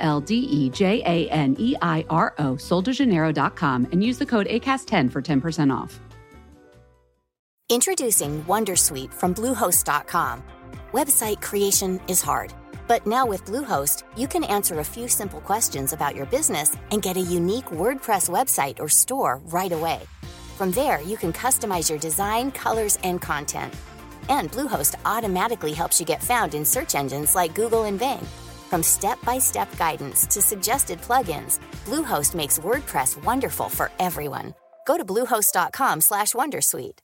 L D E J A N E I R O, soldejaneiro.com, and use the code ACAST10 for 10% off. Introducing Wondersuite from Bluehost.com. Website creation is hard, but now with Bluehost, you can answer a few simple questions about your business and get a unique WordPress website or store right away. From there, you can customize your design, colors, and content. And Bluehost automatically helps you get found in search engines like Google and Bing. From step-by-step guidance to suggested plugins, Bluehost makes WordPress wonderful for everyone. Go to bluehost.com/wondersuite.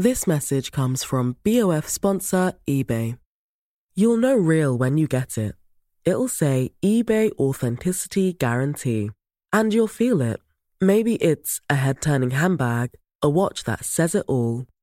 This message comes from BOF sponsor eBay. You'll know real when you get it. It'll say eBay Authenticity Guarantee. And you'll feel it. Maybe it's a head turning handbag, a watch that says it all,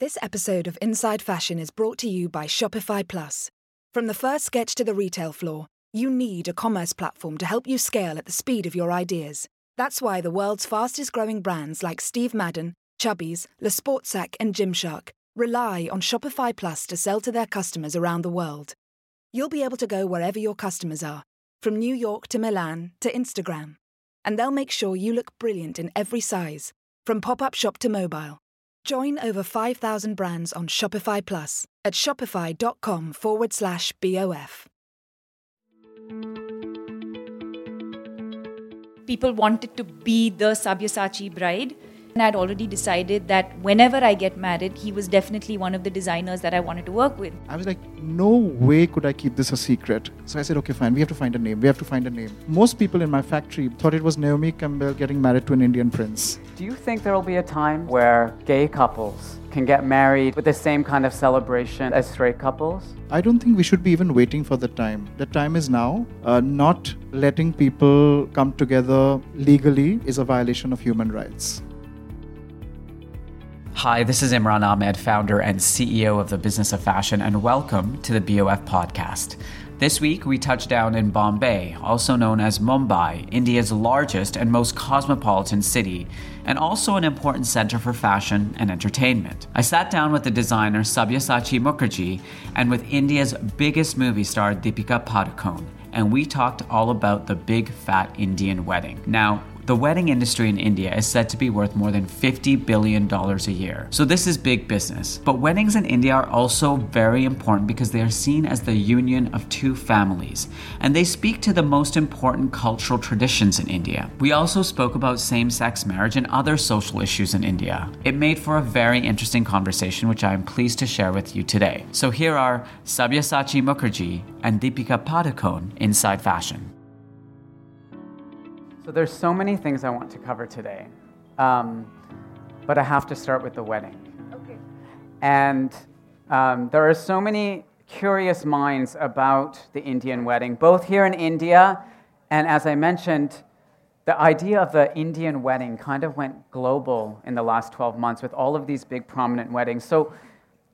This episode of Inside Fashion is brought to you by Shopify Plus. From the first sketch to the retail floor, you need a commerce platform to help you scale at the speed of your ideas. That's why the world's fastest growing brands like Steve Madden, Chubbies, Le Sportsac, and Gymshark rely on Shopify Plus to sell to their customers around the world. You'll be able to go wherever your customers are, from New York to Milan to Instagram. And they'll make sure you look brilliant in every size, from pop up shop to mobile. Join over 5,000 brands on Shopify Plus at shopify.com forward slash BOF. people wanted to be the Sabyasachi bride. And I'd already decided that whenever I get married, he was definitely one of the designers that I wanted to work with. I was like, no way could I keep this a secret. So I said, okay, fine, we have to find a name. We have to find a name. Most people in my factory thought it was Naomi Campbell getting married to an Indian prince. Do you think there will be a time where gay couples can get married with the same kind of celebration as straight couples? I don't think we should be even waiting for the time. The time is now. Uh, not letting people come together legally is a violation of human rights. Hi, this is Imran Amed, founder and CEO of the Business of Fashion, and welcome to the BOF podcast. This week, we touched down in Bombay, also known as Mumbai, India's largest and most cosmopolitan city, and also an important center for fashion and entertainment. I sat down with the designer Sabyasachi Mukherjee and with India's biggest movie star Deepika Padukone, and we talked all about the big fat Indian wedding. Now, the wedding industry in India is said to be worth more than $50 billion a year. So this is big business. But weddings in India are also very important because they are seen as the union of two families, and they speak to the most important cultural traditions in India. We also spoke about same sex marriage and other social issues in India. It made for a very interesting conversation, which I am pleased to share with you today. So here are Sabyasachi Mukherjee and Deepika Padukone inside fashion. So there's so many things I want to cover today, um, but I have to start with the wedding. Okay. And um, there are so many curious minds about the Indian wedding, both here in India, and as I mentioned, the idea of the Indian wedding kind of went global in the last 12 months with all of these big prominent weddings. So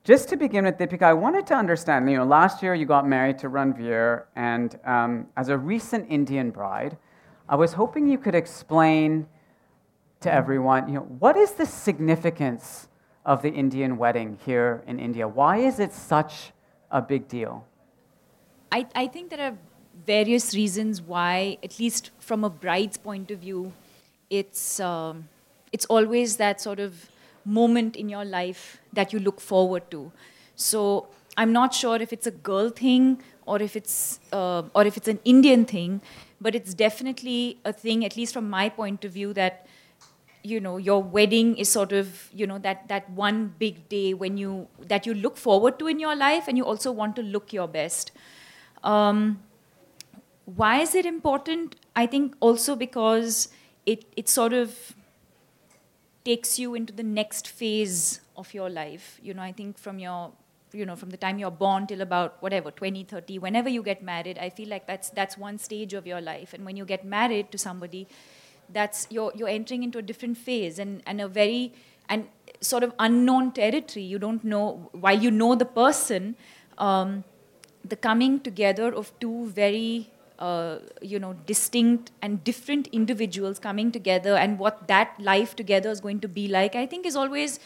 just to begin with, Deepika, I wanted to understand, you know, last year you got married to Ranveer, and um, as a recent Indian bride, I was hoping you could explain to everyone, you know, what is the significance of the Indian wedding here in India? Why is it such a big deal? I, I think there are various reasons why, at least from a bride's point of view, it's, um, it's always that sort of moment in your life that you look forward to. So I'm not sure if it's a girl thing or if it's uh, or if it's an Indian thing, but it's definitely a thing, at least from my point of view, that you know your wedding is sort of you know that that one big day when you that you look forward to in your life, and you also want to look your best. Um, why is it important? I think also because it it sort of takes you into the next phase of your life. You know, I think from your you know from the time you're born till about whatever 20 30 whenever you get married i feel like that's that's one stage of your life. And when you get married to somebody that's you're you're entering into a different phase and and a very and sort of unknown territory. You don't know while you know the person um, the coming together of two very uh, you know distinct and different individuals coming together and what that life together is going to be like i think is always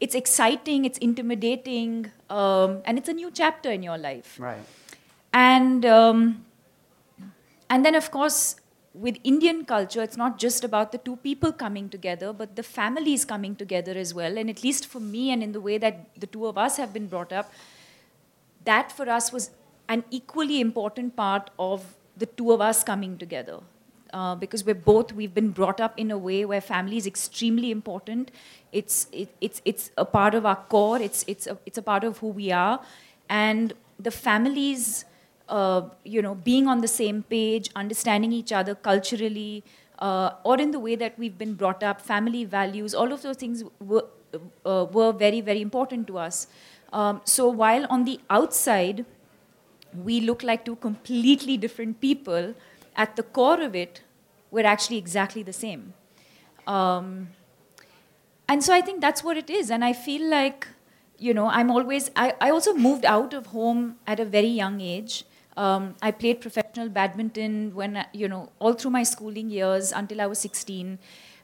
it's exciting, it's intimidating, um, and it's a new chapter in your life. Right. And um, and then of course with Indian culture, it's not just about the two people coming together, but the families coming together as well. And at least for me, and in the way that the two of us have been brought up, that for us was an equally important part of the two of us coming together uh, because we're both we've been brought up in a way where family is extremely important. It's it, it's it's a part of our core. It's it's a, it's a part of who we are, and the families, uh, you know, being on the same page, understanding each other culturally, uh, or in the way that we've been brought up, family values, all of those things were uh, were very very important to us. Um, so while on the outside we look like two completely different people at the core of it, we're actually exactly the same. Um, and so I think that's what it is. And I feel like, you know, I'm always, I, I also moved out of home at a very young age. Um, I played professional badminton when, you know, all through my schooling years until I was 16.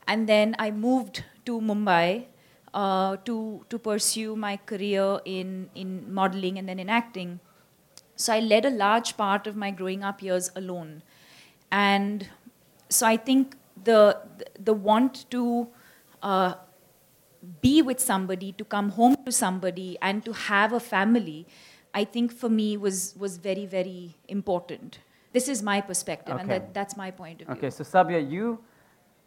And then I moved to Mumbai uh, to, to pursue my career in, in modeling and then in acting. So I led a large part of my growing up years alone. And so I think the, the want to uh, be with somebody, to come home to somebody, and to have a family, I think for me was, was very, very important. This is my perspective, okay. and that, that's my point of view. Okay, so Sabya, you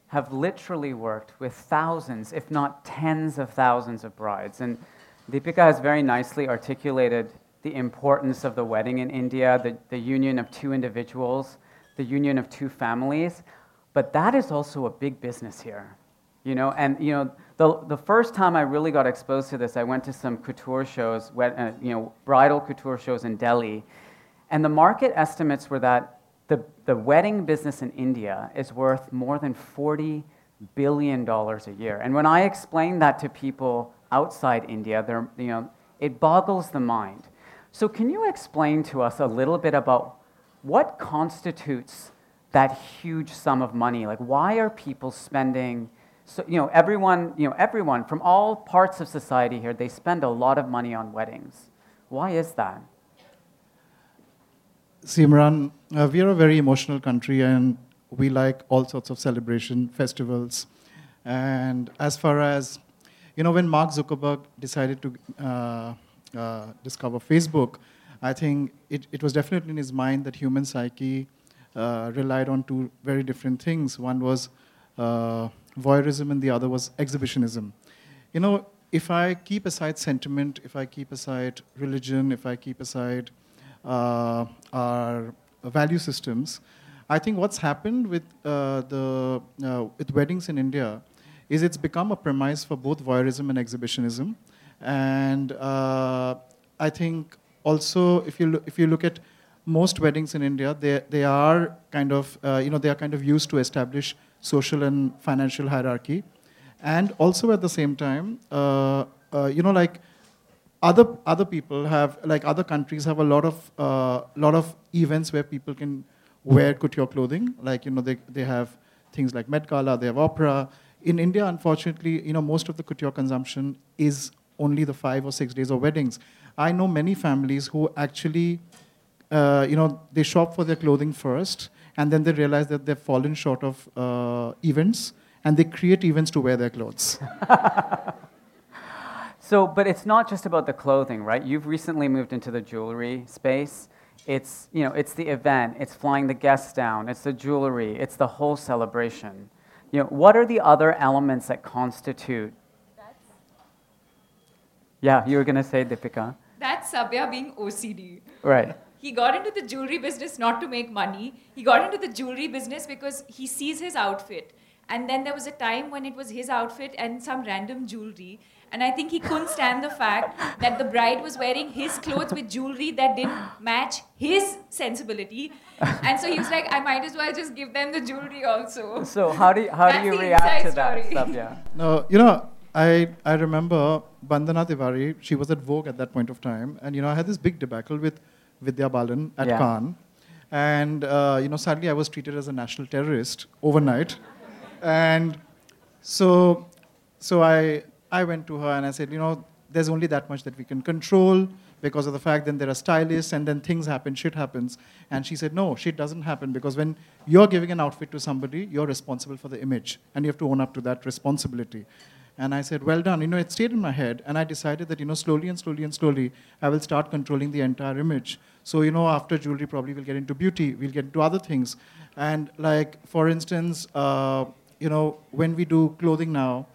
have literally worked with thousands, if not tens of thousands of brides. And Deepika has very nicely articulated the importance of the wedding in India, the, the union of two individuals the union of two families. But that is also a big business here. You know, and you know, the, the first time I really got exposed to this, I went to some couture shows, uh, you know, bridal couture shows in Delhi, and the market estimates were that the, the wedding business in India is worth more than $40 billion a year. And when I explain that to people outside India, they're, you know, it boggles the mind. So, can you explain to us a little bit about what constitutes that huge sum of money? Like, why are people spending? So, you know, everyone, you know, everyone from all parts of society here, they spend a lot of money on weddings. Why is that? Simran, uh, we are a very emotional country and we like all sorts of celebration, festivals. And as far as, you know, when Mark Zuckerberg decided to uh, uh, discover Facebook, I think it, it was definitely in his mind that human psyche uh, relied on two very different things. One was uh, voyeurism, and the other was exhibitionism. You know, if I keep aside sentiment, if I keep aside religion, if I keep aside uh, our value systems, I think what's happened with uh, the uh, with weddings in India is it's become a premise for both voyeurism and exhibitionism, and uh, I think also, if you look, if you look at most weddings in India, they, they are kind of, uh, you know, they are kind of used to establish social and financial hierarchy. And also at the same time, uh, uh, you know, like other, other people have, like other countries have a lot of, uh, lot of events where people can wear couture clothing. Like, you know, they, they have things like Met Gala, they have opera. In India, unfortunately, you know, most of the couture consumption is only the five or six days of weddings. I know many families who actually, uh, you know, they shop for their clothing first, and then they realize that they've fallen short of uh, events, and they create events to wear their clothes. so, but it's not just about the clothing, right? You've recently moved into the jewelry space. it's, you know, it's the event, it's flying the guests down, it's the jewelry, it's the whole celebration. You know, what are the other elements that constitute? Yeah, you were going to say, Deepika. That's Sabya being OCD. Right. He got into the jewelry business not to make money. He got into the jewelry business because he sees his outfit. And then there was a time when it was his outfit and some random jewelry. And I think he couldn't stand the fact that the bride was wearing his clothes with jewelry that didn't match his sensibility. And so he was like, I might as well just give them the jewelry also. So how do you, how do you react to inside that, story. Sabya? No, you know, I, I remember Bandana Tewari, she was at Vogue at that point of time, and you know, I had this big debacle with Vidya Balan at Yeah. Cannes. And, uh, you know, sadly, I was treated as a national terrorist overnight. and so, so I, I went to her and I said, you know, there's only that much that we can control because of the fact that there are stylists and then things happen, shit happens. And she said, no, shit doesn't happen because when you're giving an outfit to somebody, you're responsible for the image and you have to own up to that responsibility. And I said, well done. You know, it stayed in my head and I decided that, you know, slowly and slowly and slowly, I will start controlling the entire image. So, you know, after jewelry, probably we'll get into beauty, we'll get into other things. And like, for instance, uh, you know, when we do clothing now,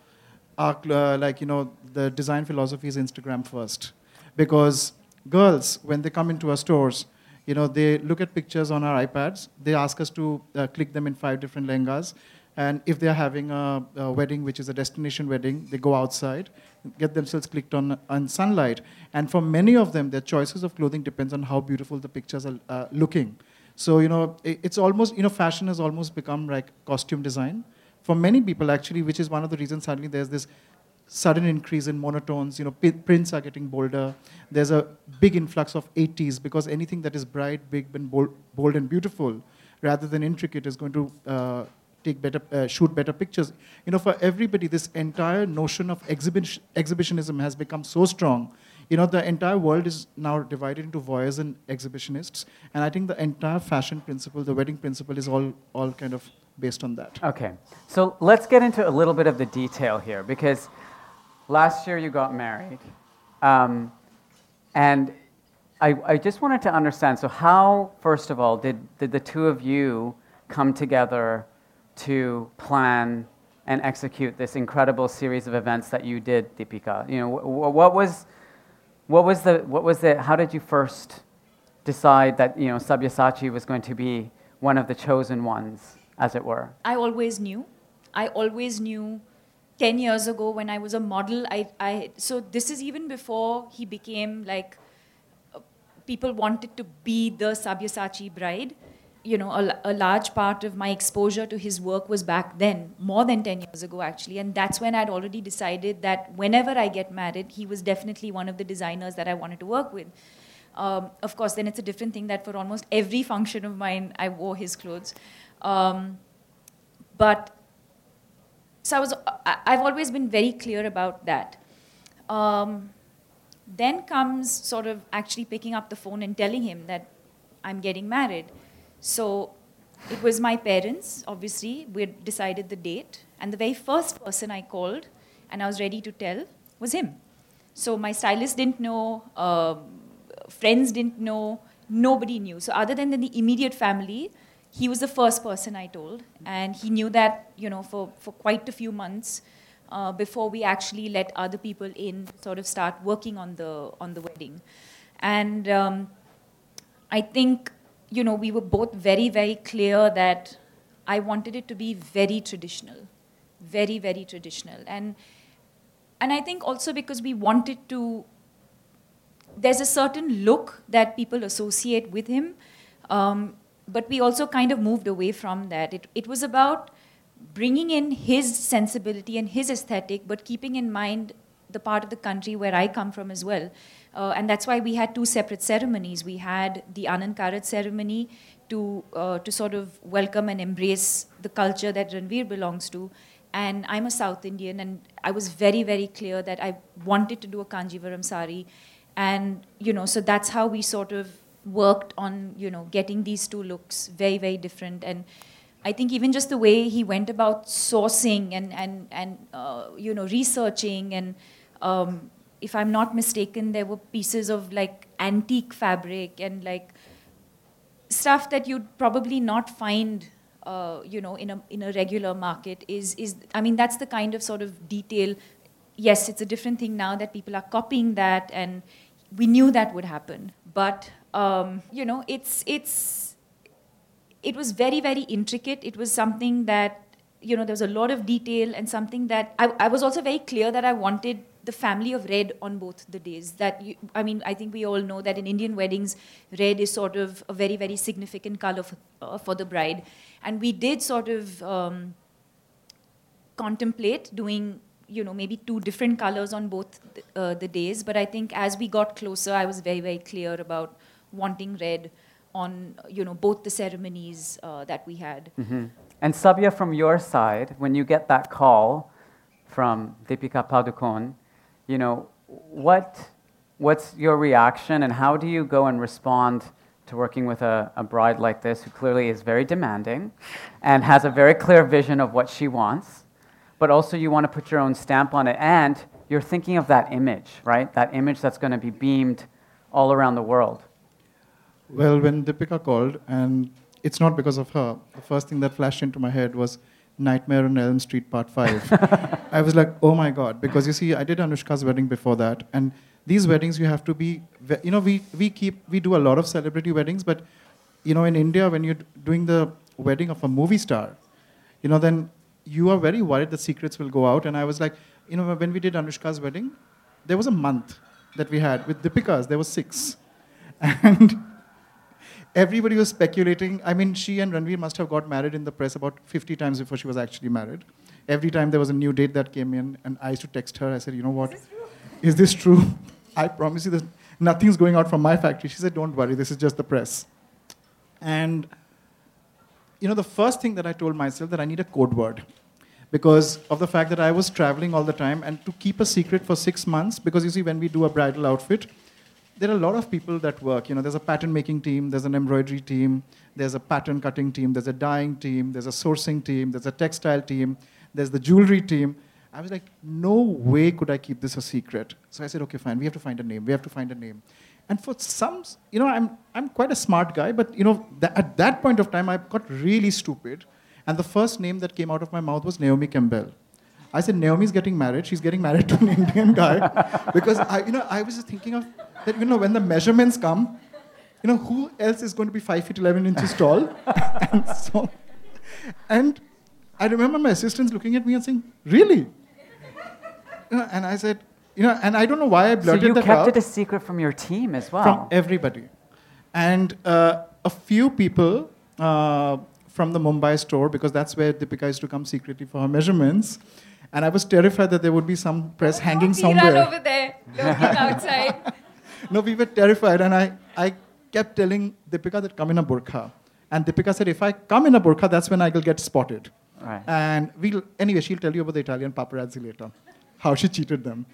our, uh, like, you know, the design philosophy is Instagram first. Because girls, when they come into our stores, you know, they look at pictures on our iPads. They ask us to uh, click them in five different lehengas. And if they're having a, a wedding, which is a destination wedding, they go outside, get themselves clicked on, on sunlight. And for many of them, their choices of clothing depends on how beautiful the pictures are uh, looking. So, you know, it, it's almost, you know, fashion has almost become like costume design. For many people, actually, which is one of the reasons suddenly there's this sudden increase in monotones. You know, pi- prints are getting bolder. There's a big influx of 80s because anything that is bright, big, and bold, bold and beautiful, rather than intricate, is going to uh, take better, uh, shoot better pictures. You know, for everybody, this entire notion of exhibition, exhibitionism has become so strong. You know, the entire world is now divided into voyeurs and exhibitionists, and I think the entire fashion principle, the wedding principle, is all all kind of based on that. Okay, so let's get into a little bit of the detail here because last year you got married. Um, and I, I just wanted to understand so, how, first of all, did, did the two of you come together to plan and execute this incredible series of events that you did, Deepika? You know, wh- wh- what was, what was the, what was the, how did you first decide that, you know, Sabyasachi was going to be one of the chosen ones, as it were? I always knew. I always knew 10 years ago when I was a model. I, I, so this is even before he became like, uh, people wanted to be the Sabyasachi bride. You know, a, a large part of my exposure to his work was back then, more than 10 years ago actually. And that's when I'd already decided that whenever I get married, he was definitely one of the designers that I wanted to work with. Um, of course, then it's a different thing that for almost every function of mine, I wore his clothes. Um, but so I was, I- I've always been very clear about that. Um, then comes sort of actually picking up the phone and telling him that I'm getting married. So it was my parents, obviously. We had decided the date. And the very first person I called and I was ready to tell was him. So my stylist didn't know, um, friends didn't know, nobody knew. So other than the immediate family, he was the first person I told, and he knew that you know for, for quite a few months uh, before we actually let other people in, sort of start working on the on the wedding, and um, I think you know we were both very very clear that I wanted it to be very traditional, very very traditional, and and I think also because we wanted to there's a certain look that people associate with him. Um, but we also kind of moved away from that. It, it was about bringing in his sensibility and his aesthetic, but keeping in mind the part of the country where I come from as well. Uh, and that's why we had two separate ceremonies. We had the Anand Karaj ceremony to, uh, to sort of welcome and embrace the culture that Ranveer belongs to. And I'm a South Indian, and I was very, very clear that I wanted to do a Kanjivaram sari. And, you know, so that's how we sort of worked on, you know, getting these two looks very, very different. And I think even just the way he went about sourcing and, and, and uh, you know, researching and um, if I'm not mistaken, there were pieces of like antique fabric and like stuff that you'd probably not find uh, you know in a in a regular market is is I mean that's the kind of sort of detail yes it's a different thing now that people are copying that and we knew that would happen. But um, you know it's it's it was very very intricate. It was something that you know there was a lot of detail and something that I, I was also very clear that I wanted the family of red on both the days. That you, I mean, I think we all know that in Indian weddings, red is sort of a very, very significant color for, uh, for the bride. And we did sort of um, contemplate doing, you know, maybe two different colors on both the, uh, the days. But I think as we got closer, I was very, very clear about wanting red on, you know, both the ceremonies uh, that we had. Mm-hmm. And Sabya, from your side, when you get that call from Deepika Padukone, you know, what, what's your reaction and how do you go and respond to working with a, a bride like this who clearly is very demanding and has a very clear vision of what she wants, but also you want to put your own stamp on it and you're thinking of that image, right? That image that's going to be beamed all around the world. Well, when Deepika called, and it's not because of her, the first thing that flashed into my head was Nightmare on Elm Street Part 5. I was like, oh my God. Because you see, I did Anushka's wedding before that. And these weddings, you have to be, you know, we, we keep, we do a lot of celebrity weddings, but, you know, in India, when you're doing the wedding of a movie star, you know, then you are very worried the secrets will go out. And I was like, you know, when we did Anushka's wedding, there was a month that we had. With Deepika's, there was six. And everybody was speculating. I mean, she and Ranveer must have got married in the press about 50 times before she was actually married. Every time there was a new date that came in, and I used to text her. I said, you know what? Is this true? I promise you that nothing's going out from my factory. She said, don't worry, this is just the press. And, you know, the first thing that I told myself that I need a code word because of the fact that I was traveling all the time and to keep a secret for six months, because you see, when we do a bridal outfit, there are a lot of people that work. You know, there's a pattern making team, there's an embroidery team, there's a pattern cutting team, there's a dyeing team, there's a sourcing team, there's a textile team, there's the jewelry team. I was like, no way could I keep this a secret. So I said, okay, fine, we have to find a name. We have to find a name. And for some, you know, I'm, I'm quite a smart guy, but, you know, th- at that point of time, I got really stupid. And the first name that came out of my mouth was Naomi Campbell. I said, Naomi's getting married. She's getting married to an Indian guy. because, I, you know, I was thinking of that, you know, when the measurements come, you know, who else is going to be 5 feet 11 inches tall? and so, and I remember my assistants looking at me and saying, really? You know, and I said, you know, and I don't know why I blurted that. so you that kept out. it a secret from your team as well. From everybody. And uh, a few people uh, from the Mumbai store, because that's where Deepika used to come secretly for her measurements, and I was terrified that there would be some press hanging somewhere. over there, looking outside. no, we were terrified, and I, I kept telling Deepika that come in a burqa. And Deepika said, if I come in a burqa, that's when I will get spotted. Right. And we'll, anyway, she'll tell you about the Italian paparazzi later, how she cheated them.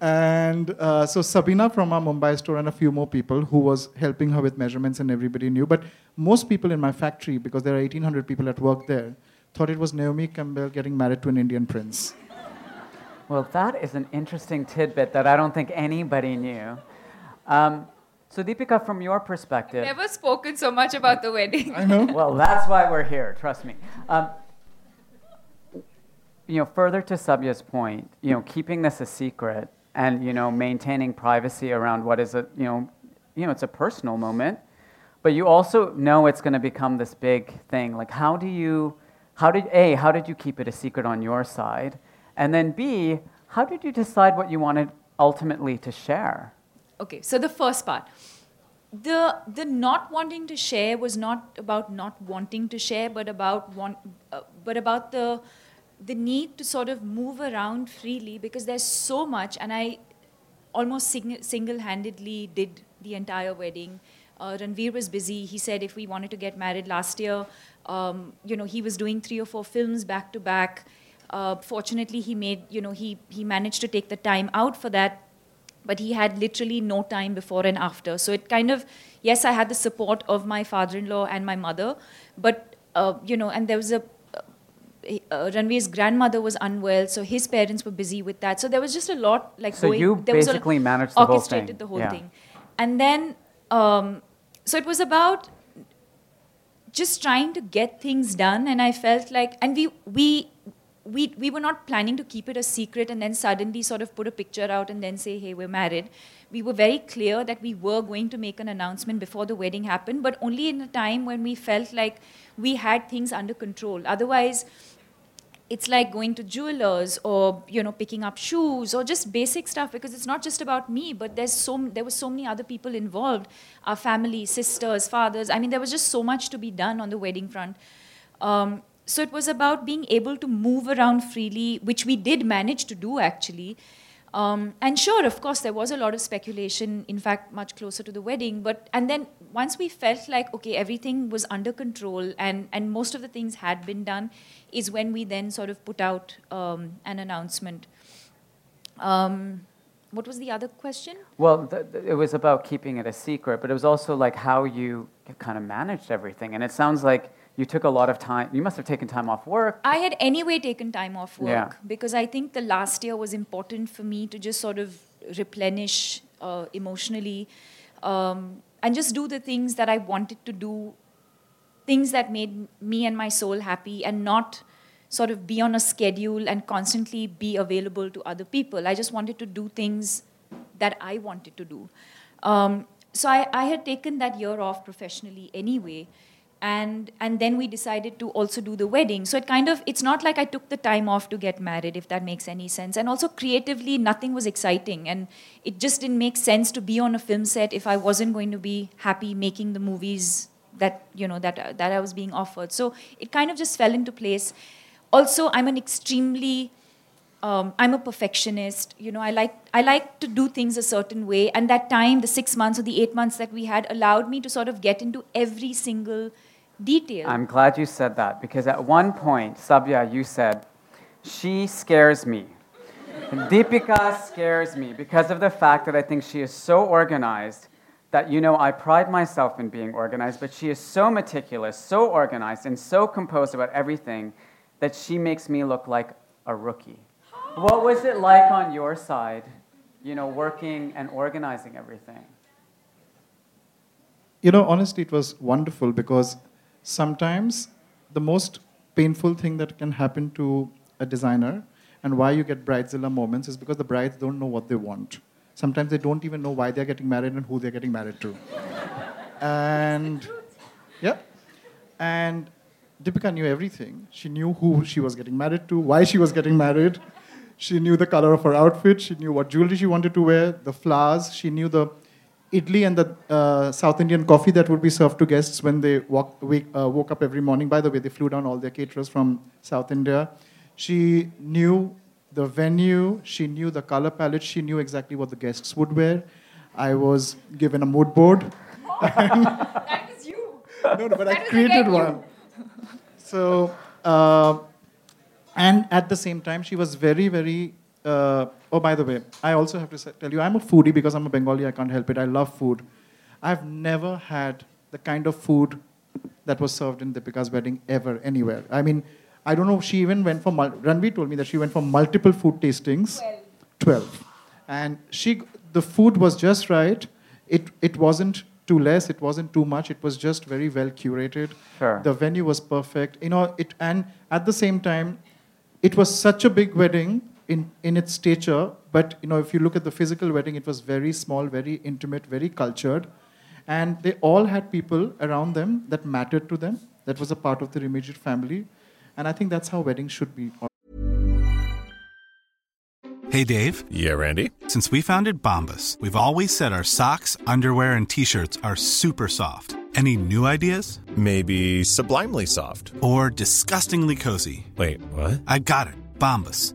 And uh, so Sabina from our Mumbai store and a few more people who was helping her with measurements and everybody knew. But most people in my factory, because there are 1,800 people at work there, thought it was Naomi Campbell getting married to an Indian prince. Well, that is an interesting tidbit that I don't think anybody knew. Um, so, Deepika, from your perspective. I've Never spoken so much about the wedding. I know. Well, that's why we're here, trust me. Um, you know, further to Sabya's point, you know, keeping this a secret and, you know, maintaining privacy around what is a, you know, you know, it's a personal moment, but you also know it's going to become this big thing. Like, how do you, how did, A, how did you keep it a secret on your side? And then B, how did you decide what you wanted ultimately to share? Okay, so the first part. The, the not wanting to share was not about not wanting to share, but about, want, uh, but about the, the need to sort of move around freely because there's so much, and I almost sing- single handedly did the entire wedding. Uh, Ranveer was busy. He said if we wanted to get married last year, um, you know, he was doing three or four films back to back. Uh, fortunately, he made, you know, he, he managed to take the time out for that, but he had literally no time before and after. So it kind of, yes, I had the support of my father-in-law and my mother, but, uh, you know, and there was a, uh, Ranveer's grandmother was unwell, so his parents were busy with that. So there was just a lot like so going. you there was a- basically managed the whole orchestrated the whole Yeah. thing, and then um, so it was about just trying to get things done and i felt like and we we we, we were not planning to keep it a secret and then suddenly sort of put a picture out and then say hey we're married. We were very clear that we were going to make an announcement before the wedding happened but only in a time when we felt like we had things under control. Otherwise it's like going to jewelers or you know picking up shoes or just basic stuff because it's not just about me but there's so there were so many other people involved our family sisters fathers. I mean there was just so much to be done on the wedding front. Um, so it was about being able to move around freely which we did manage to do actually um, and sure, of course, there was a lot of speculation, in fact, much closer to the wedding. But and then once we felt like okay, everything was under control and and most of the things had been done, is when we then sort of put out um, an announcement. Um, what was the other question? Well, th- it was about keeping it a secret, but it was also like how you kind of managed everything. And it sounds like you took a lot of time. You must have taken time off work. I had anyway taken time off work Yeah. because I think the last year was important for me to just sort of replenish uh, emotionally um, and just do the things that I wanted to do, things that made me and my soul happy, and not sort of be on a schedule and constantly be available to other people. I just wanted to do things that I wanted to do. Um, so I, I had taken that year off professionally anyway and and then we decided to also do the wedding. So it kind of it's not like i took the time off to get married if that makes any sense. And also creatively nothing was exciting. And it just didn't make sense to be on a film set if i wasn't going to be happy making the movies that you know that that i was being offered. So it kind of just fell into place. Also i'm an extremely um, I'm a perfectionist. You know, I like I like to do things a certain way, and that time, the six months or the eight months that we had, allowed me to sort of get into every single detail. I'm glad you said that because at one point, Sabya, you said, she scares me. Deepika scares me because of the fact that I think she is so organized that, you know, I pride myself in being organized, but she is so meticulous, so organized, and so composed about everything that she makes me look like a rookie. What was it like on your side, you know, working and organizing everything? You know, honestly, it was wonderful because sometimes the most painful thing that can happen to a designer and why you get bridezilla moments is because the brides don't know what they want. Sometimes they don't even know why they're getting married and who they're getting married to. and yeah, and Deepika knew everything. She knew who she was getting married to, why she was getting married. She knew the color of her outfit. She knew what jewelry she wanted to wear, the flowers. She knew the idli and the uh, South Indian coffee that would be served to guests when they walk, wake, uh, woke up every morning. By the way, they flew down all their caterers from South India. She knew the venue. She knew the color palette. She knew exactly what the guests would wear. I was given a mood board. that was you. No, no, but I That was created one. So, uh, and at the same time, she was very, very. Oh, by the way, I also have to tell you, I'm a foodie because I'm a Bengali. I can't help it. I love food. I've never had the kind of food that was served in Deepika's wedding ever anywhere. I mean, I don't know. She even went for. Mul- Ranveer told me that she went for multiple food tastings. Twelve, and she the food was just right. It it wasn't too less. It wasn't too much. It was just very well curated. Sure. The venue was perfect. You know it, and at the same time, it was such a big wedding in in its stature. But you know, if you look at the physical wedding, it was very small, very intimate, very cultured, and they all had people around them that mattered to them. That was a part of their immediate family, and I think that's how weddings should be. Hey Dave, Yeah, Randy. since we founded Bombas, we've always said our socks, underwear, and t shirts are super soft. Any new ideas? Maybe sublimely soft. Or disgustingly cozy? Wait, what? I got it. Bombas.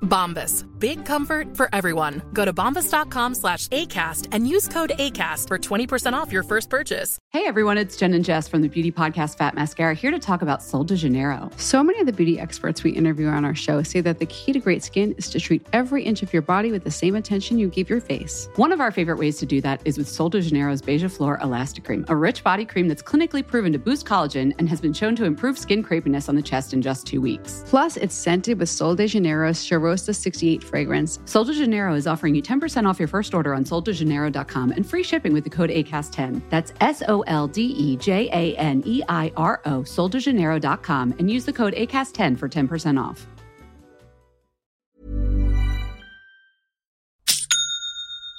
Bombas. Big comfort for everyone. Go to bombas.com slash ACAST and use code ACAST for 20% off your first purchase. Hey everyone, it's Jen and Jess from the beauty podcast Fat Mascara here to talk about Sol de Janeiro. So many of the beauty experts we interview on our show say that the key to great skin is to treat every inch of your body with the same attention you give your face. One of our favorite ways to do that is with Sol de Janeiro's Beija Flor Elastic Cream, a rich body cream that's clinically proven to boost collagen and has been shown to improve skin crepiness on the chest in just two weeks. Plus, it's scented with Sol de Janeiro's Chirurgia Rosta 68 fragrance. Sol de Janeiro is offering you 10% off your first order on soldejaneiro.com and free shipping with the code ACAST10. That's S O L D E J A N E I R O, soldejaneiro.com, and use the code ACAST10 for 10% off.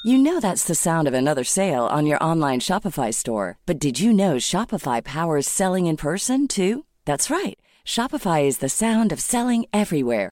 You know that's the sound of another sale on your online Shopify store. But did you know Shopify powers selling in person too? That's right. Shopify is the sound of selling everywhere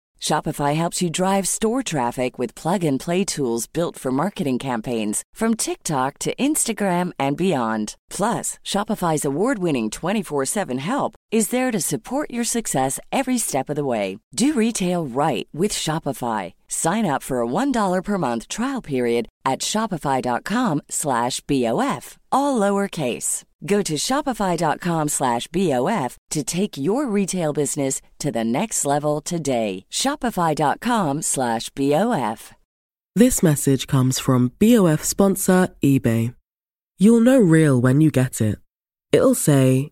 Shopify helps you drive store traffic with plug and play tools built for marketing campaigns from TikTok to Instagram and beyond. Plus, Shopify's award winning 24 7 help is there to support your success every step of the way. Do retail right with Shopify. Sign up for a $1 per month trial period at shopify.com slash BOF, all lowercase. Go to shopify.com slash BOF to take your retail business to the next level today. Shopify.com slash BOF. This message comes from BOF sponsor eBay. You'll know real when you get it. It'll say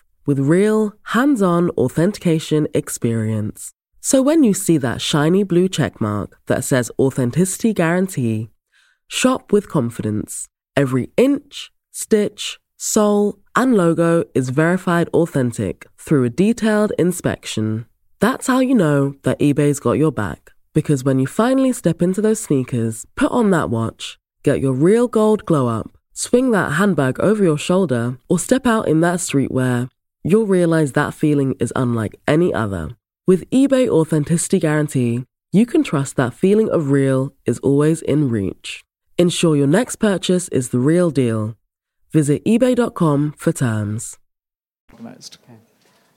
with real, hands on authentication experience. So when you see that shiny blue checkmark that says Authenticity Guarantee, shop with confidence. Every inch, stitch, sole, and logo is verified authentic through a detailed inspection. That's how you know that eBay's got your back. Because when you finally step into those sneakers, put on that watch, get your real gold glow up, swing that handbag over your shoulder, or step out in that streetwear, you'll realize that feeling is unlike any other. With eBay Authenticity Guarantee, you can trust that feeling of real is always in reach. Ensure your next purchase is the real deal. Visit eBay.com for terms. Okay.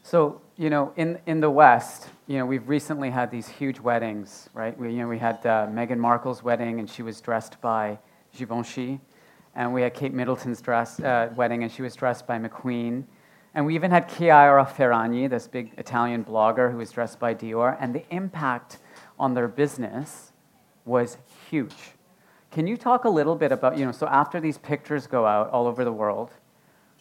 So, you know, in, in the West, you know, we've recently had these huge weddings, right? We, you know, we had uh, Meghan Markle's wedding, and she was dressed by Givenchy. And we had Kate Middleton's dress, uh, wedding, and she was dressed by McQueen. And we even had Chiara Ferragni, this big Italian blogger who was dressed by Dior. And the impact on their business was huge. Can you talk a little bit about, you know, so after these pictures go out all over the world,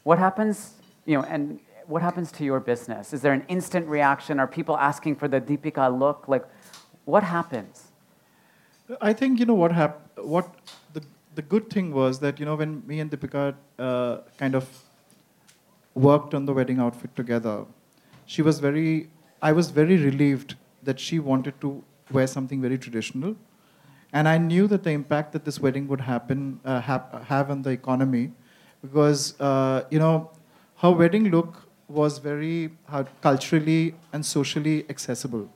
what happens, you know, and what happens to your business? Is there an instant reaction? Are people asking for the Deepika look? Like, what happens? I think you know what happened, What the the good thing was that you know when me and Deepika uh, kind of worked on the wedding outfit together, she was very. I was very relieved that she wanted to wear something very traditional, and I knew that the impact that this wedding would happen uh, have, on the economy, because uh, you know her wedding look was very uh, culturally and socially accessible.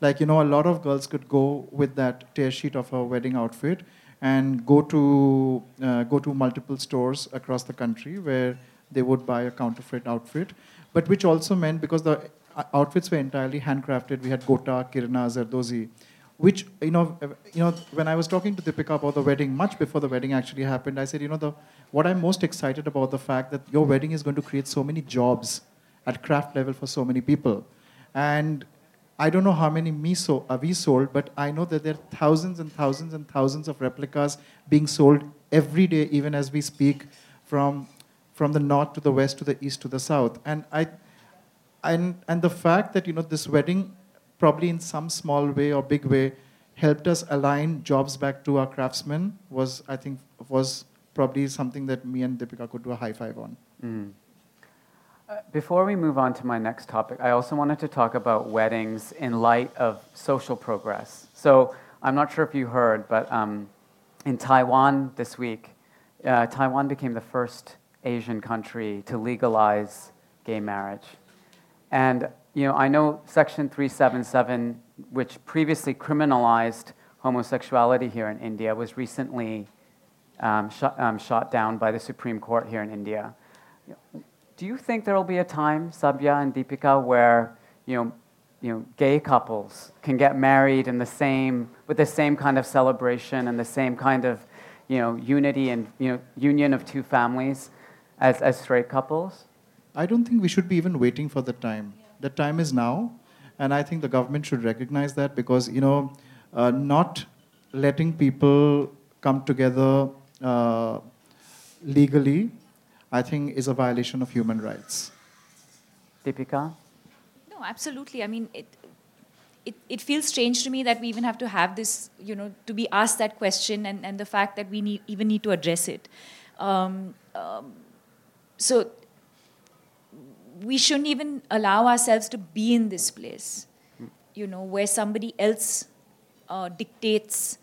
Like you know, a lot of girls could go with that tear sheet of her wedding outfit and go to uh, go to multiple stores across the country where they would buy a counterfeit outfit, but which also meant because the uh, outfits were entirely handcrafted, we had Gota, Kinari, Zardozi, which you know, uh, you know, when I was talking to Deepika about the wedding, much before the wedding actually happened, I said, you know, the what I'm most excited about the fact that your wedding is going to create so many jobs at craft level for so many people, and I don't know how many me so, uh, we sold, but I know that there are thousands and thousands and thousands of replicas being sold every day, even as we speak, from from the north to the west to the east to the south. And I, and and the fact that you know this wedding, probably in some small way or big way, helped us align jobs back to our craftsmen was I think was probably something that me and Deepika could do a high five on. Mm. Before we move on to my next topic, I also wanted to talk about weddings in light of social progress. So I'm not sure if you heard, but um, in Taiwan this week, uh, Taiwan became the first Asian country to legalize gay marriage. And you know, I know Section 377, which previously criminalized homosexuality here in India, was recently um, shot, um, shot down by the Supreme Court here in India. Do you think there will be a time, Sabya and Deepika, where you know, you know, gay couples can get married in the same, with the same kind of celebration and the same kind of you know, unity and you know, union of two families as, as straight couples? I don't think we should be even waiting for the time. The time is now, and I think the government should recognize that because you know, uh, not letting people come together uh, legally, I think, is a violation of human rights. Deepika? No, absolutely. I mean, it, it, it feels strange to me that we even have to have this, you know, to be asked that question and, and the fact that we need, even need to address it. Um, um, so we shouldn't even allow ourselves to be in this place, you know, where somebody else uh, dictates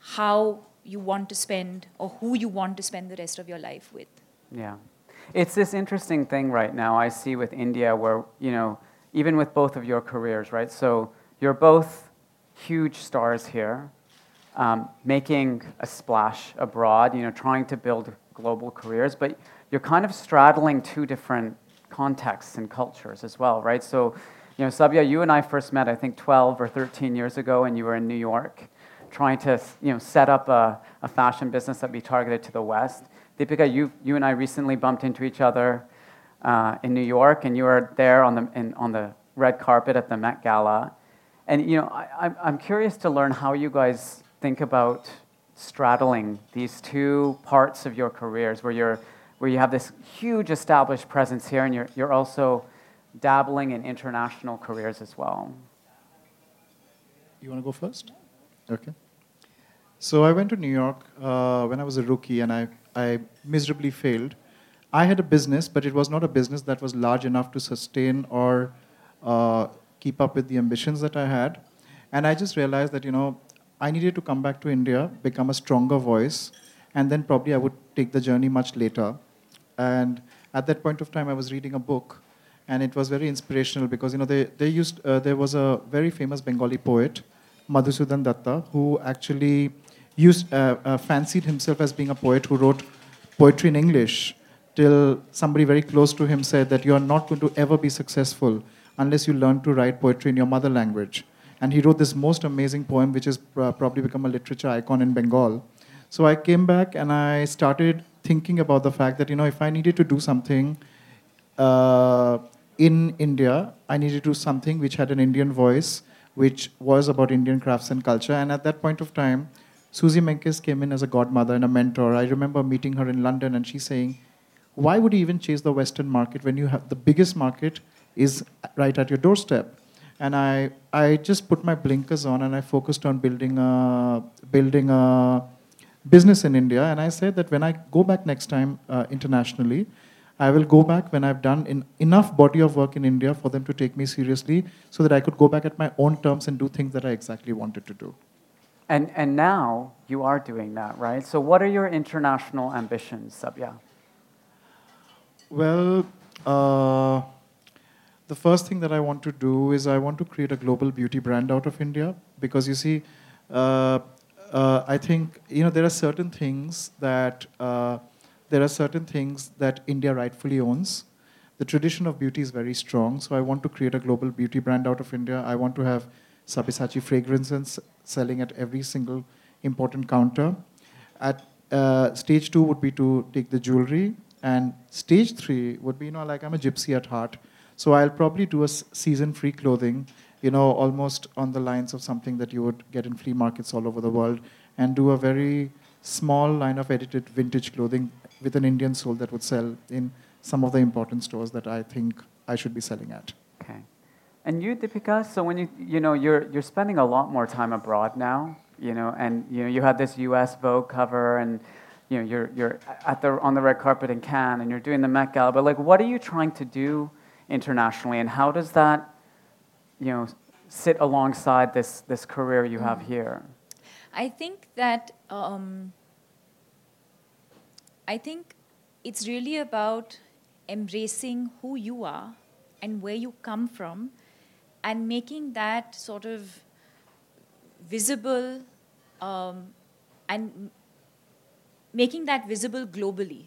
how you want to spend or who you want to spend the rest of your life with. Yeah. It's this interesting thing right now I see with India where, you know, even with both of your careers, right? So you're both huge stars here, um, making a splash abroad, you know, trying to build global careers, but you're kind of straddling two different contexts and cultures as well, right? So, you know, Sabya, you and I first met, I think, 12 or 13 years ago, and you were in New York trying to, you know, set up a, a fashion business that be targeted to the West. Deepika, you, you and I recently bumped into each other uh, in New York, and you were there on the, in, on the red carpet at the Met Gala. And, you know, I, I'm curious to learn how you guys think about straddling these two parts of your careers where you're where you have this huge established presence here and you're, you're also dabbling in international careers as well. You want to go first? Okay. So I went to New York uh, when I was a rookie and I, I miserably failed. I had a business, but it was not a business that was large enough to sustain or uh, keep up with the ambitions that I had. And I just realized that, you know, I needed to come back to India, become a stronger voice, and then probably I would take the journey much later. And at that point of time, I was reading a book, and it was very inspirational because you know they, they used uh, there was a very famous Bengali poet, Madhusudan Datta, who actually used uh, uh, fancied himself as being a poet who wrote poetry in English. Till somebody very close to him said that you are not going to ever be successful unless you learn to write poetry in your mother language. And he wrote this most amazing poem, which has probably become a literature icon in Bengal. So I came back and I started thinking about the fact that you know if I needed to do something uh, in India, I needed to do something which had an Indian voice, which was about Indian crafts and culture. And at that point of time, Suzy Menkes came in as a godmother and a mentor. I remember meeting her in London, and she's saying, "Why would you even chase the Western market when you have the biggest market is right at your doorstep?" And I, I just put my blinkers on and I focused on building a, building a business in India, and I said that when I go back next time uh, internationally, I will go back when I've done in enough body of work in India for them to take me seriously, so that I could go back at my own terms and do things that I exactly wanted to do. And and now you are doing that, right? So what are your international ambitions, Sabya? Well. Uh, the first thing that I want to do is I want to create a global beauty brand out of India because you see, uh, uh, I think you know there are certain things that uh, there are certain things that India rightfully owns. The tradition of beauty is very strong, so I want to create a global beauty brand out of India. I want to have Sabyasachi fragrances selling at every single important counter. At uh, stage two would be to take the jewelry, and stage three would be you know like I'm a gypsy at heart, so I'll probably do a season-free clothing you know, almost on the lines of something that you would get in flea markets all over the world, and do a very small line of edited vintage clothing with an Indian soul that would sell in some of the important stores that I think I should be selling at. Okay. And you, Deepika, so when you, you know, you're, you're spending a lot more time abroad now, you know, and, you know, you had this U.S. Vogue cover and, you know, you're, you're at the, on the red carpet in Cannes and you're doing the Met Gala, but like, what are you trying to do internationally and how does that you know, sit alongside this, this career you have mm. here? I think that um, I think it's really about embracing who you are and where you come from and making that sort of visible um, and making that visible globally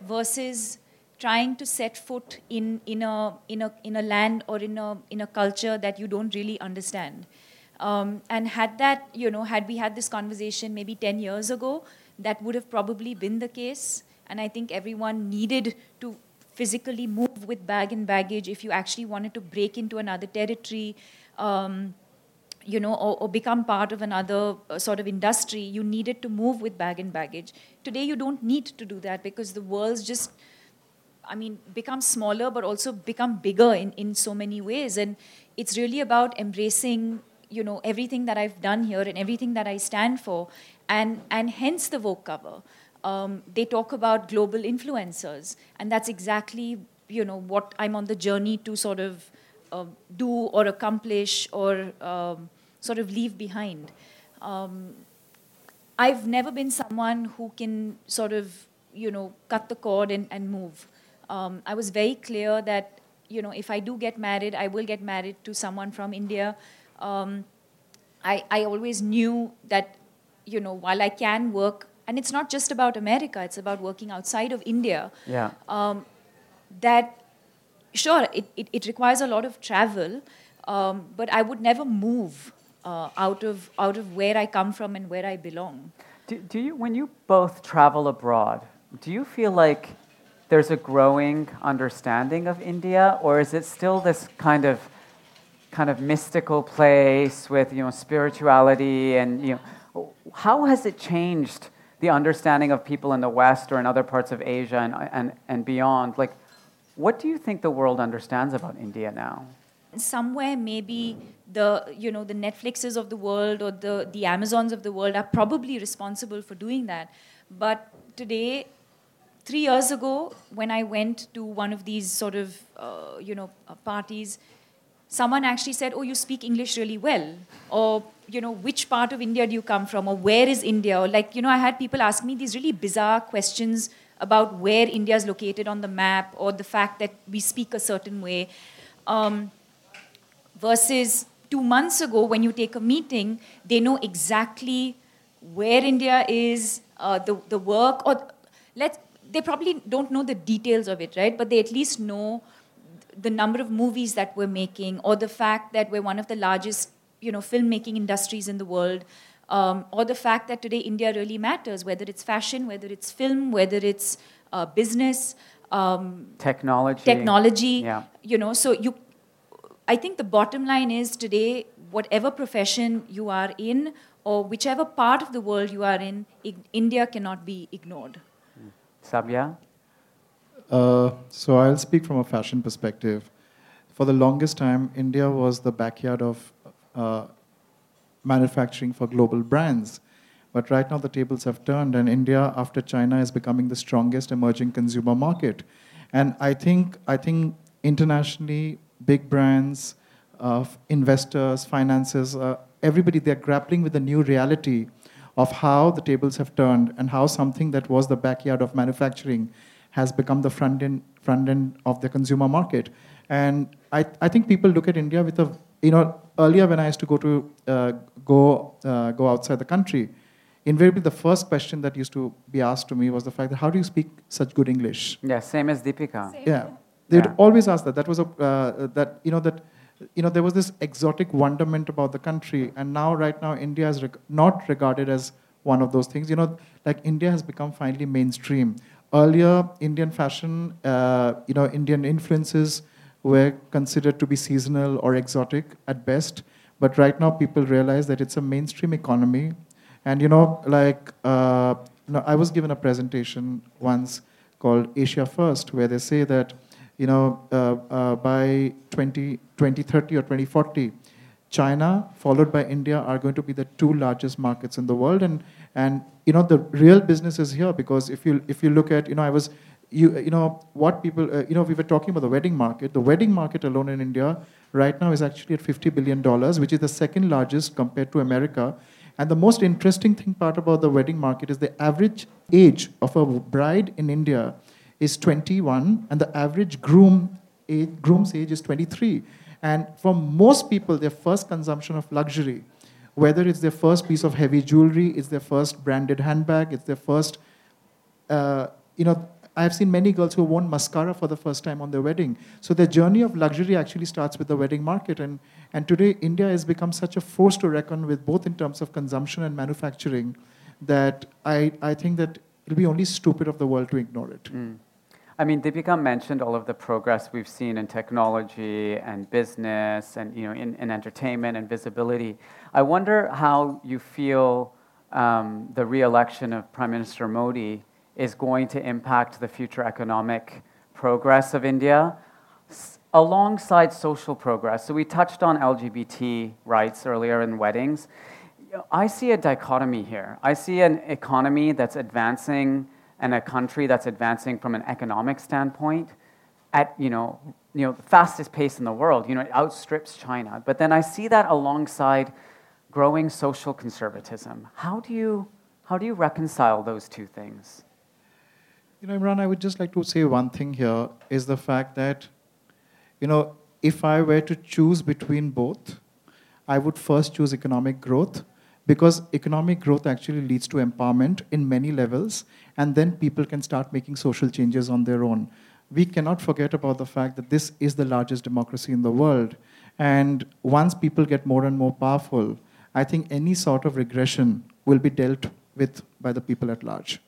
versus trying to set foot in, in, a, in, a, in a land or in a, in a culture that you don't really understand. Um, and had that, you know, had we had this conversation maybe 10 years ago, that would have probably been the case. And I think everyone needed to physically move with bag and baggage if you actually wanted to break into another territory. Um, you know, or, or, become part of another uh, sort of industry, you needed to move with bag and baggage. Today, you don't need to do that because the world's just, I mean, become smaller, but also become bigger in, in so many ways. And it's really about embracing, you know, everything that I've done here and everything that I stand for, and and hence the Vogue cover. Um, they talk about global influencers, and that's exactly, you know, what I'm on the journey to sort of. Uh, do or accomplish or um, sort of leave behind. Um, I've never been someone who can sort of, you know, cut the cord and, and move. Um, I was very clear that, you know, if I do get married, I will get married to someone from India. Um, I, I always knew that, you know, while I can work, and it's not just about America, it's about working outside of India. Yeah. Um, that, sure, it, it, it, requires a lot of travel, um, but I would never move uh, out of out of where I come from and where I belong. Do, do you, when you both travel abroad, do you feel like there's a growing understanding of India, or is it still this kind of kind of mystical place with you know spirituality and you know how has it changed the understanding of people in the West or in other parts of Asia and, and, and beyond? Like, what do you think the world understands about India now? somewhere maybe the you know the netflixes of the world or the the amazons of the world are probably responsible for doing that but today three years ago when i went to one of these sort of uh, you know uh, parties someone actually said oh you speak english really well. Or you know which part of india do you come from? Or where is india? Or like you know i had people ask me these really bizarre questions about where india is located on the map or the fact that we speak a certain way. Um, versus two months ago when you take a meeting, they know exactly where India is, uh, the, the work, or let they probably don't know the details of it, right? But they at least know the number of movies that we're making, or the fact that we're one of the largest, you know, filmmaking industries in the world, um, or the fact that today India really matters, whether it's fashion, whether it's film, whether it's uh, business, um, technology, technology. Yeah. You know, so you I think the bottom line is today, whatever profession you are in, or whichever part of the world you are in, India cannot be ignored. Uh, so I'll speak from a fashion perspective. For the longest time, India was the backyard of uh, manufacturing for global brands. But right now, the tables have turned, and India, after China, is becoming the strongest emerging consumer market. And I think, I think internationally, big brands, uh, investors, finances, uh, everybody, they're grappling with the new reality of how the tables have turned and how something that was the backyard of manufacturing has become the front end, front end of the consumer market. And I, I think people look at India with a, you know, earlier when I used to go to uh, go, uh, go outside the country, invariably the first question that used to be asked to me was the fact that how do you speak such good English? Yeah, same as Deepika. Same. Yeah. They'd yeah. always ask that. That was a uh, that you know that you know there was this exotic wonderment about the country, and now right now India is not regarded as one of those things. You know, like India has become finally mainstream. Earlier, Indian fashion, uh, you know, Indian influences were considered to be seasonal or exotic at best. But right now, people realize that it's a mainstream economy, and you know, like uh, you know, I was given a presentation once called Asia First, where they say that you know, uh, uh, by 20, 2030 or 2040, China, followed by India, are going to be the two largest markets in the world. And, and you know, the real business is here because if you, if you look at, you know, I was, you, you know, what people, uh, you know, we were talking about the wedding market. The wedding market alone in India right now is actually at $50 billion, which is the second largest compared to America. And the most interesting thing part about the wedding market is the average age of a bride in India is 21, and the average groom age, groom's age is 23. And for most people, their first consumption of luxury, whether it's their first piece of heavy jewelry, it's their first branded handbag, it's their first, uh, you know, I've seen many girls who worn mascara for the first time on their wedding. So their journey of luxury actually starts with the wedding market. And, and today, India has become such a force to reckon with, both in terms of consumption and manufacturing, that I, I think that it'll be only stupid of the world to ignore it. Mm. I mean, Deepika mentioned all of the progress we've seen in technology and business and you know, in, in entertainment and visibility. I wonder how you feel um, the re-election of Prime Minister Modi is going to impact the future economic progress of India s- alongside social progress. So we touched on LGBT rights earlier in weddings. I see a dichotomy here. I see an economy that's advancing and a country that's advancing from an economic standpoint at you know, you know, the fastest pace in the world. You know, it outstrips China. But then I see that alongside growing social conservatism. How do you, how do you reconcile those two things? You know, Imran, I would just like to say one thing here is the fact that, you know, if I were to choose between both, I would first choose economic growth because economic growth actually leads to empowerment in many levels, and then people can start making social changes on their own. We cannot forget about the fact that this is the largest democracy in the world. And once people get more and more powerful, I think any sort of regression will be dealt with by the people at large.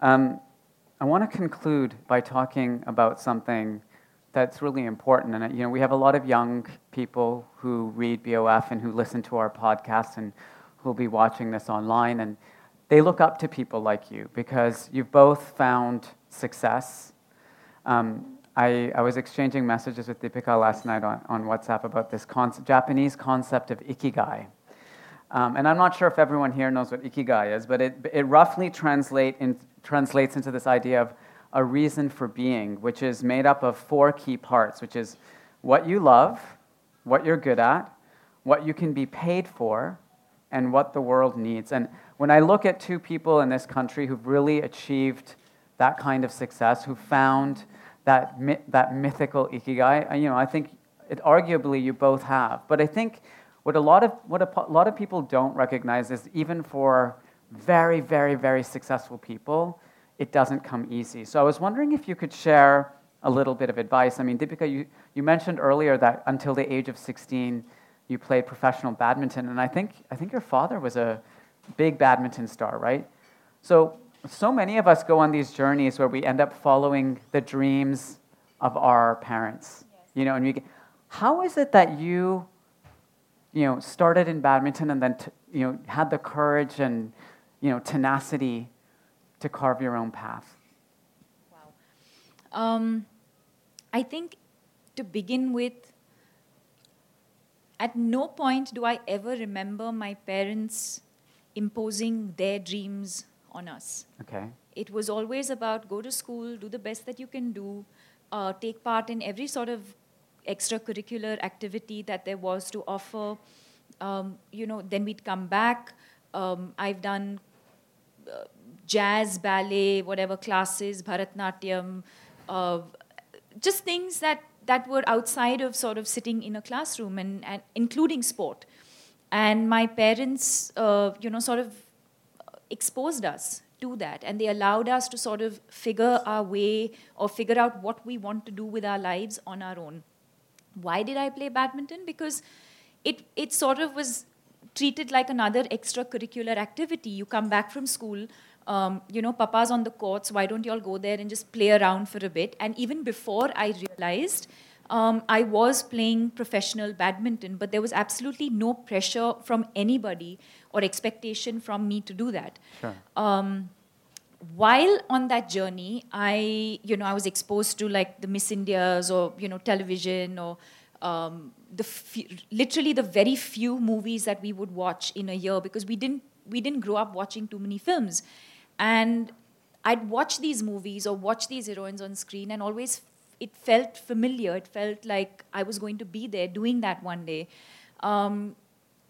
Um, I want to conclude by talking about something that's really important. And you know, we have a lot of young people who read BOF and who listen to our podcast and who'll be watching this online. And they look up to people like you because you've both found success. Um, I, I, was exchanging messages with Deepika last night on, on WhatsApp about this Japanese concept of ikigai. Um, and I'm not sure if everyone here knows what ikigai is, but it, it roughly translate in, translates into this idea of a reason for being, which is made up of four key parts, which is what you love, what you're good at, what you can be paid for, and what the world needs. And when I look at two people in this country who've really achieved that kind of success, who found that, that mythical ikigai, you know, I think it, arguably you both have. But I think what a lot of, what a, a lot of people don't recognize is even for very, very, very successful people, it doesn't come easy. So I was wondering if you could share a little bit of advice. I mean, Deepika, you, you mentioned earlier that until the age of 16, you played professional badminton, and I think, I think your father was a big badminton star, right? So, so many of us go on these journeys where we end up following the dreams of our parents. Yes. You know, and we, how is it that you, you know, started in badminton and then, t- you know, had the courage and, you know, tenacity to carve your own path? Wow. Um, I think to begin with, at no point do I ever remember my parents imposing their dreams on us. Okay. It was always about go to school, do the best that you can do, uh, take part in every sort of extracurricular activity that there was to offer. Um, you know, then we'd come back. Um, I've done uh, jazz, ballet, whatever classes, Bharatnatyam, uh, just things that, that were outside of sort of sitting in a classroom and, and including sport. And my parents, uh, you know, sort of exposed us to that and they allowed us to sort of figure our way or figure out what we want to do with our lives on our own. Why did I play badminton? Because it, it sort of was treated like another extracurricular activity. You come back from school, um, you know, papa's on the courts, why don't you all go there and just play around for a bit? And even before I realized, um, I was playing professional badminton, but there was absolutely no pressure from anybody or expectation from me to do that. Sure. Um, while on that journey, I, you know, I was exposed to like the Miss Indias or you know television or um, the f- literally the very few movies that we would watch in a year because we didn't we didn't grow up watching too many films. And I'd watch these movies or watch these heroines on screen and always it felt familiar. It felt like I was going to be there doing that one day. Um,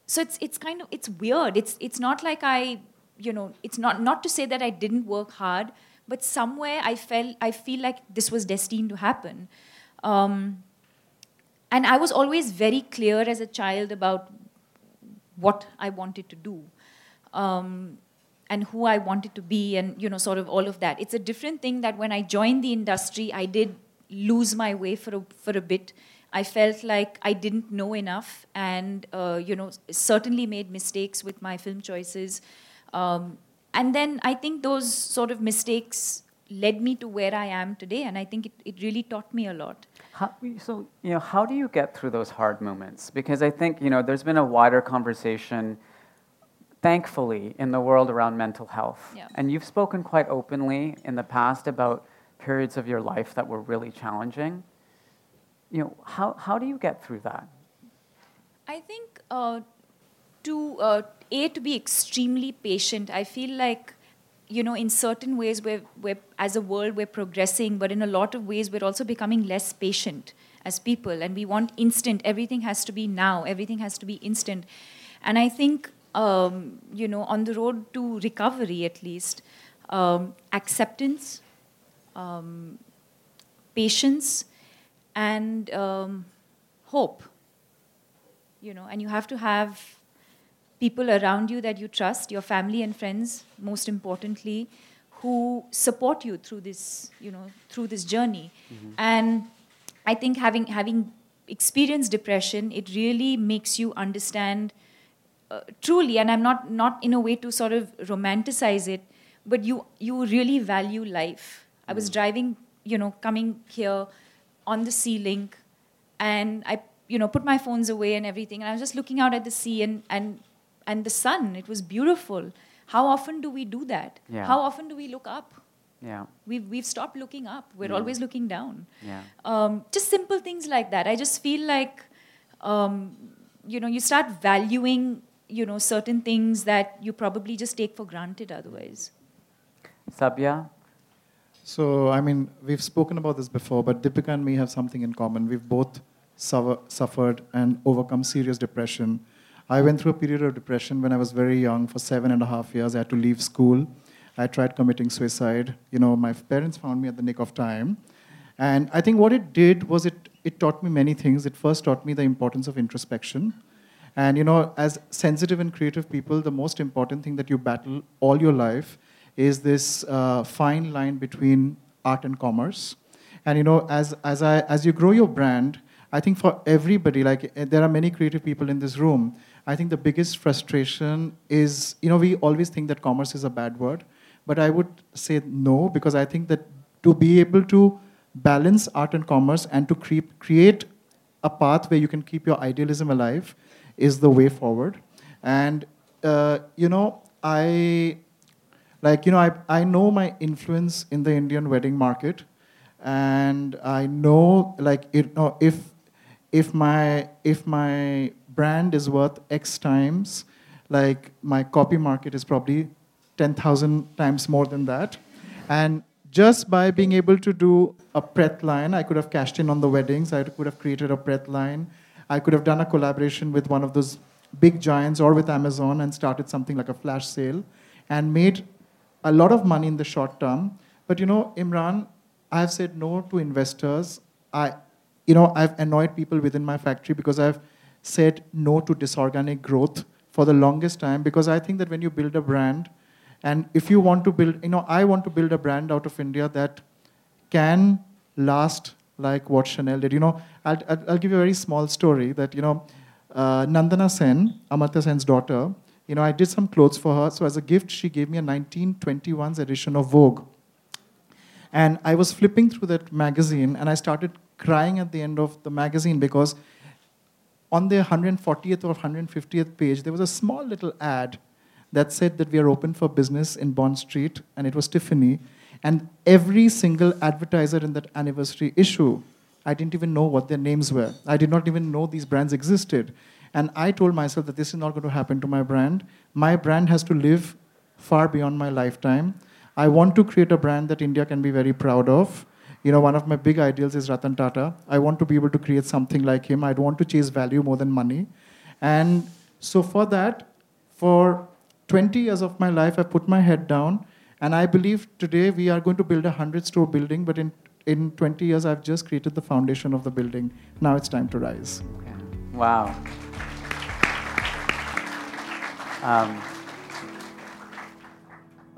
so it's it's kind of it's weird it's it's not like i you know it's not not to say that i didn't work hard but somewhere i felt i feel like this was destined to happen um, and i was always very clear as a child about what i wanted to do um, and who i wanted to be and you know sort of all of that it's a different thing that when i joined the industry i did lose my way for a, for a bit I felt like I didn't know enough, and uh, you know, certainly made mistakes with my film choices. Um, and then I think those sort of mistakes led me to where I am today, and I think it, it really taught me a lot. How, so, you know, how do you get through those hard moments? Because I think, you know, there's been a wider conversation, thankfully, in the world around mental health. Yeah. And you've spoken quite openly in the past about periods of your life that were really challenging you know, how, how do you get through that? I think uh, to uh, a to be extremely patient. I feel like you know in certain ways we're, we're as a world we're progressing, but in a lot of ways we're also becoming less patient as people, and we want instant. Everything has to be now. Everything has to be instant, and I think um, you know on the road to recovery at least um, acceptance, um, patience and um, hope. You know, and you have to have people around you that you trust, your family and friends, most importantly, who support you through this, you know, through this journey. Mm-hmm. And I think having having experienced depression, it really makes you understand uh, truly. And I'm not not in a way to sort of romanticize it, but you you really value life. I was mm. driving, you know, coming here on the sea link and I you know put my phones away and everything and I was just looking out at the sea and and and the sun it was beautiful how often do we do that yeah. how often do we look up yeah we've we've stopped looking up we're yeah. always looking down yeah um, just simple things like that I just feel like um, you know you start valuing you know certain things that you probably just take for granted otherwise Sabya so, I mean, we've spoken about this before, but Deepika and me have something in common. We've both suffered and overcome serious depression. I went through a period of depression when I was very young. For seven and a half years, I had to leave school. I tried committing suicide. You know, my parents found me at the nick of time. And I think what it did was it, it taught me many things. It first taught me the importance of introspection. And, you know, as sensitive and creative people, the most important thing that you battle all your life is this uh, fine line between art and commerce. And you know, as, as, I, as you grow your brand, I think for everybody, like eh, there are many creative people in this room, I think the biggest frustration is, you know, we always think that commerce is a bad word, but I would say no, because I think that to be able to balance art and commerce and to cre- create a path where you can keep your idealism alive is the way forward. And, uh, you know, I like you know I, I know my influence in the indian wedding market. And i know like it, you know, if if my if my brand is worth x times like my copy market is probably 10000 times more than that. And just by being able to do a Pret line i could have cashed in on the weddings. I could have created a Pret line i could have done a collaboration with one of those big giants or with amazon and started something like a flash sale and made a lot of money in the short term. But you know, Imran, I've said no to investors. I, you know, I've annoyed people within my factory because I've said no to disorganic growth for the longest time because I think that when you build a brand, and if you want to build, you know, I want to build a brand out of India that can last like what Chanel did. You know, I'll, I'll give you a very small story that, you know, uh, Nandana Sen, Amartya Sen's daughter, you know, I did some clothes for her. So as a gift, she gave me a 1921's edition of Vogue. And I was flipping through that magazine and I started crying at the end of the magazine because on the 140th or 150th page, there was a small little ad that said that we are open for business in Bond Street, and it was Tiffany. And every single advertiser in that anniversary issue, I didn't even know what their names were. I did not even know these brands existed. And I told myself that this is not going to happen to my brand. My brand has to live far beyond my lifetime. I want to create a brand that India can be very proud of. You know, one of my big ideals is Ratan Tata. I want to be able to create something like him. I want to chase value more than money. And So for that, for 20 years of my life, I put my head down, and I believe today we are going to build a 100 store building, but in, in 20 years, I've just created the foundation of the building. Now it's time to rise. Wow. Um,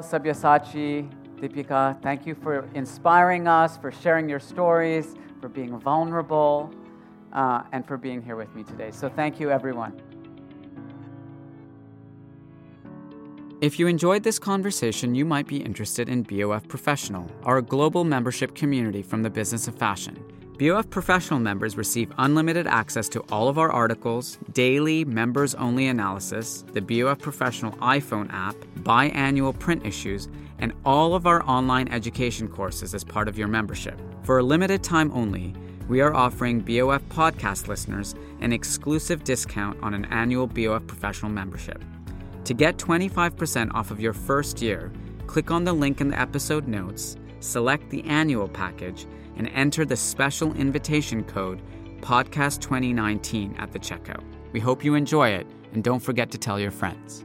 Sabyasachi, Deepika, thank you for inspiring us, for sharing your stories, for being vulnerable, uh, and for being here with me today. So thank you, everyone. If you enjoyed this conversation, you might be interested in BOF Professional, our global membership community from the business of fashion. BOF Professional members receive unlimited access to all of our articles, daily members only analysis, the BOF Professional iPhone app, biannual print issues, and all of our online education courses as part of your membership. For a limited time only, we are offering BOF podcast listeners an exclusive discount on an annual BOF Professional membership. To get 25% off of your first year, click on the link in the episode notes, select the annual package, and enter the special invitation code podcast2019 at the checkout. We hope you enjoy it, and don't forget to tell your friends.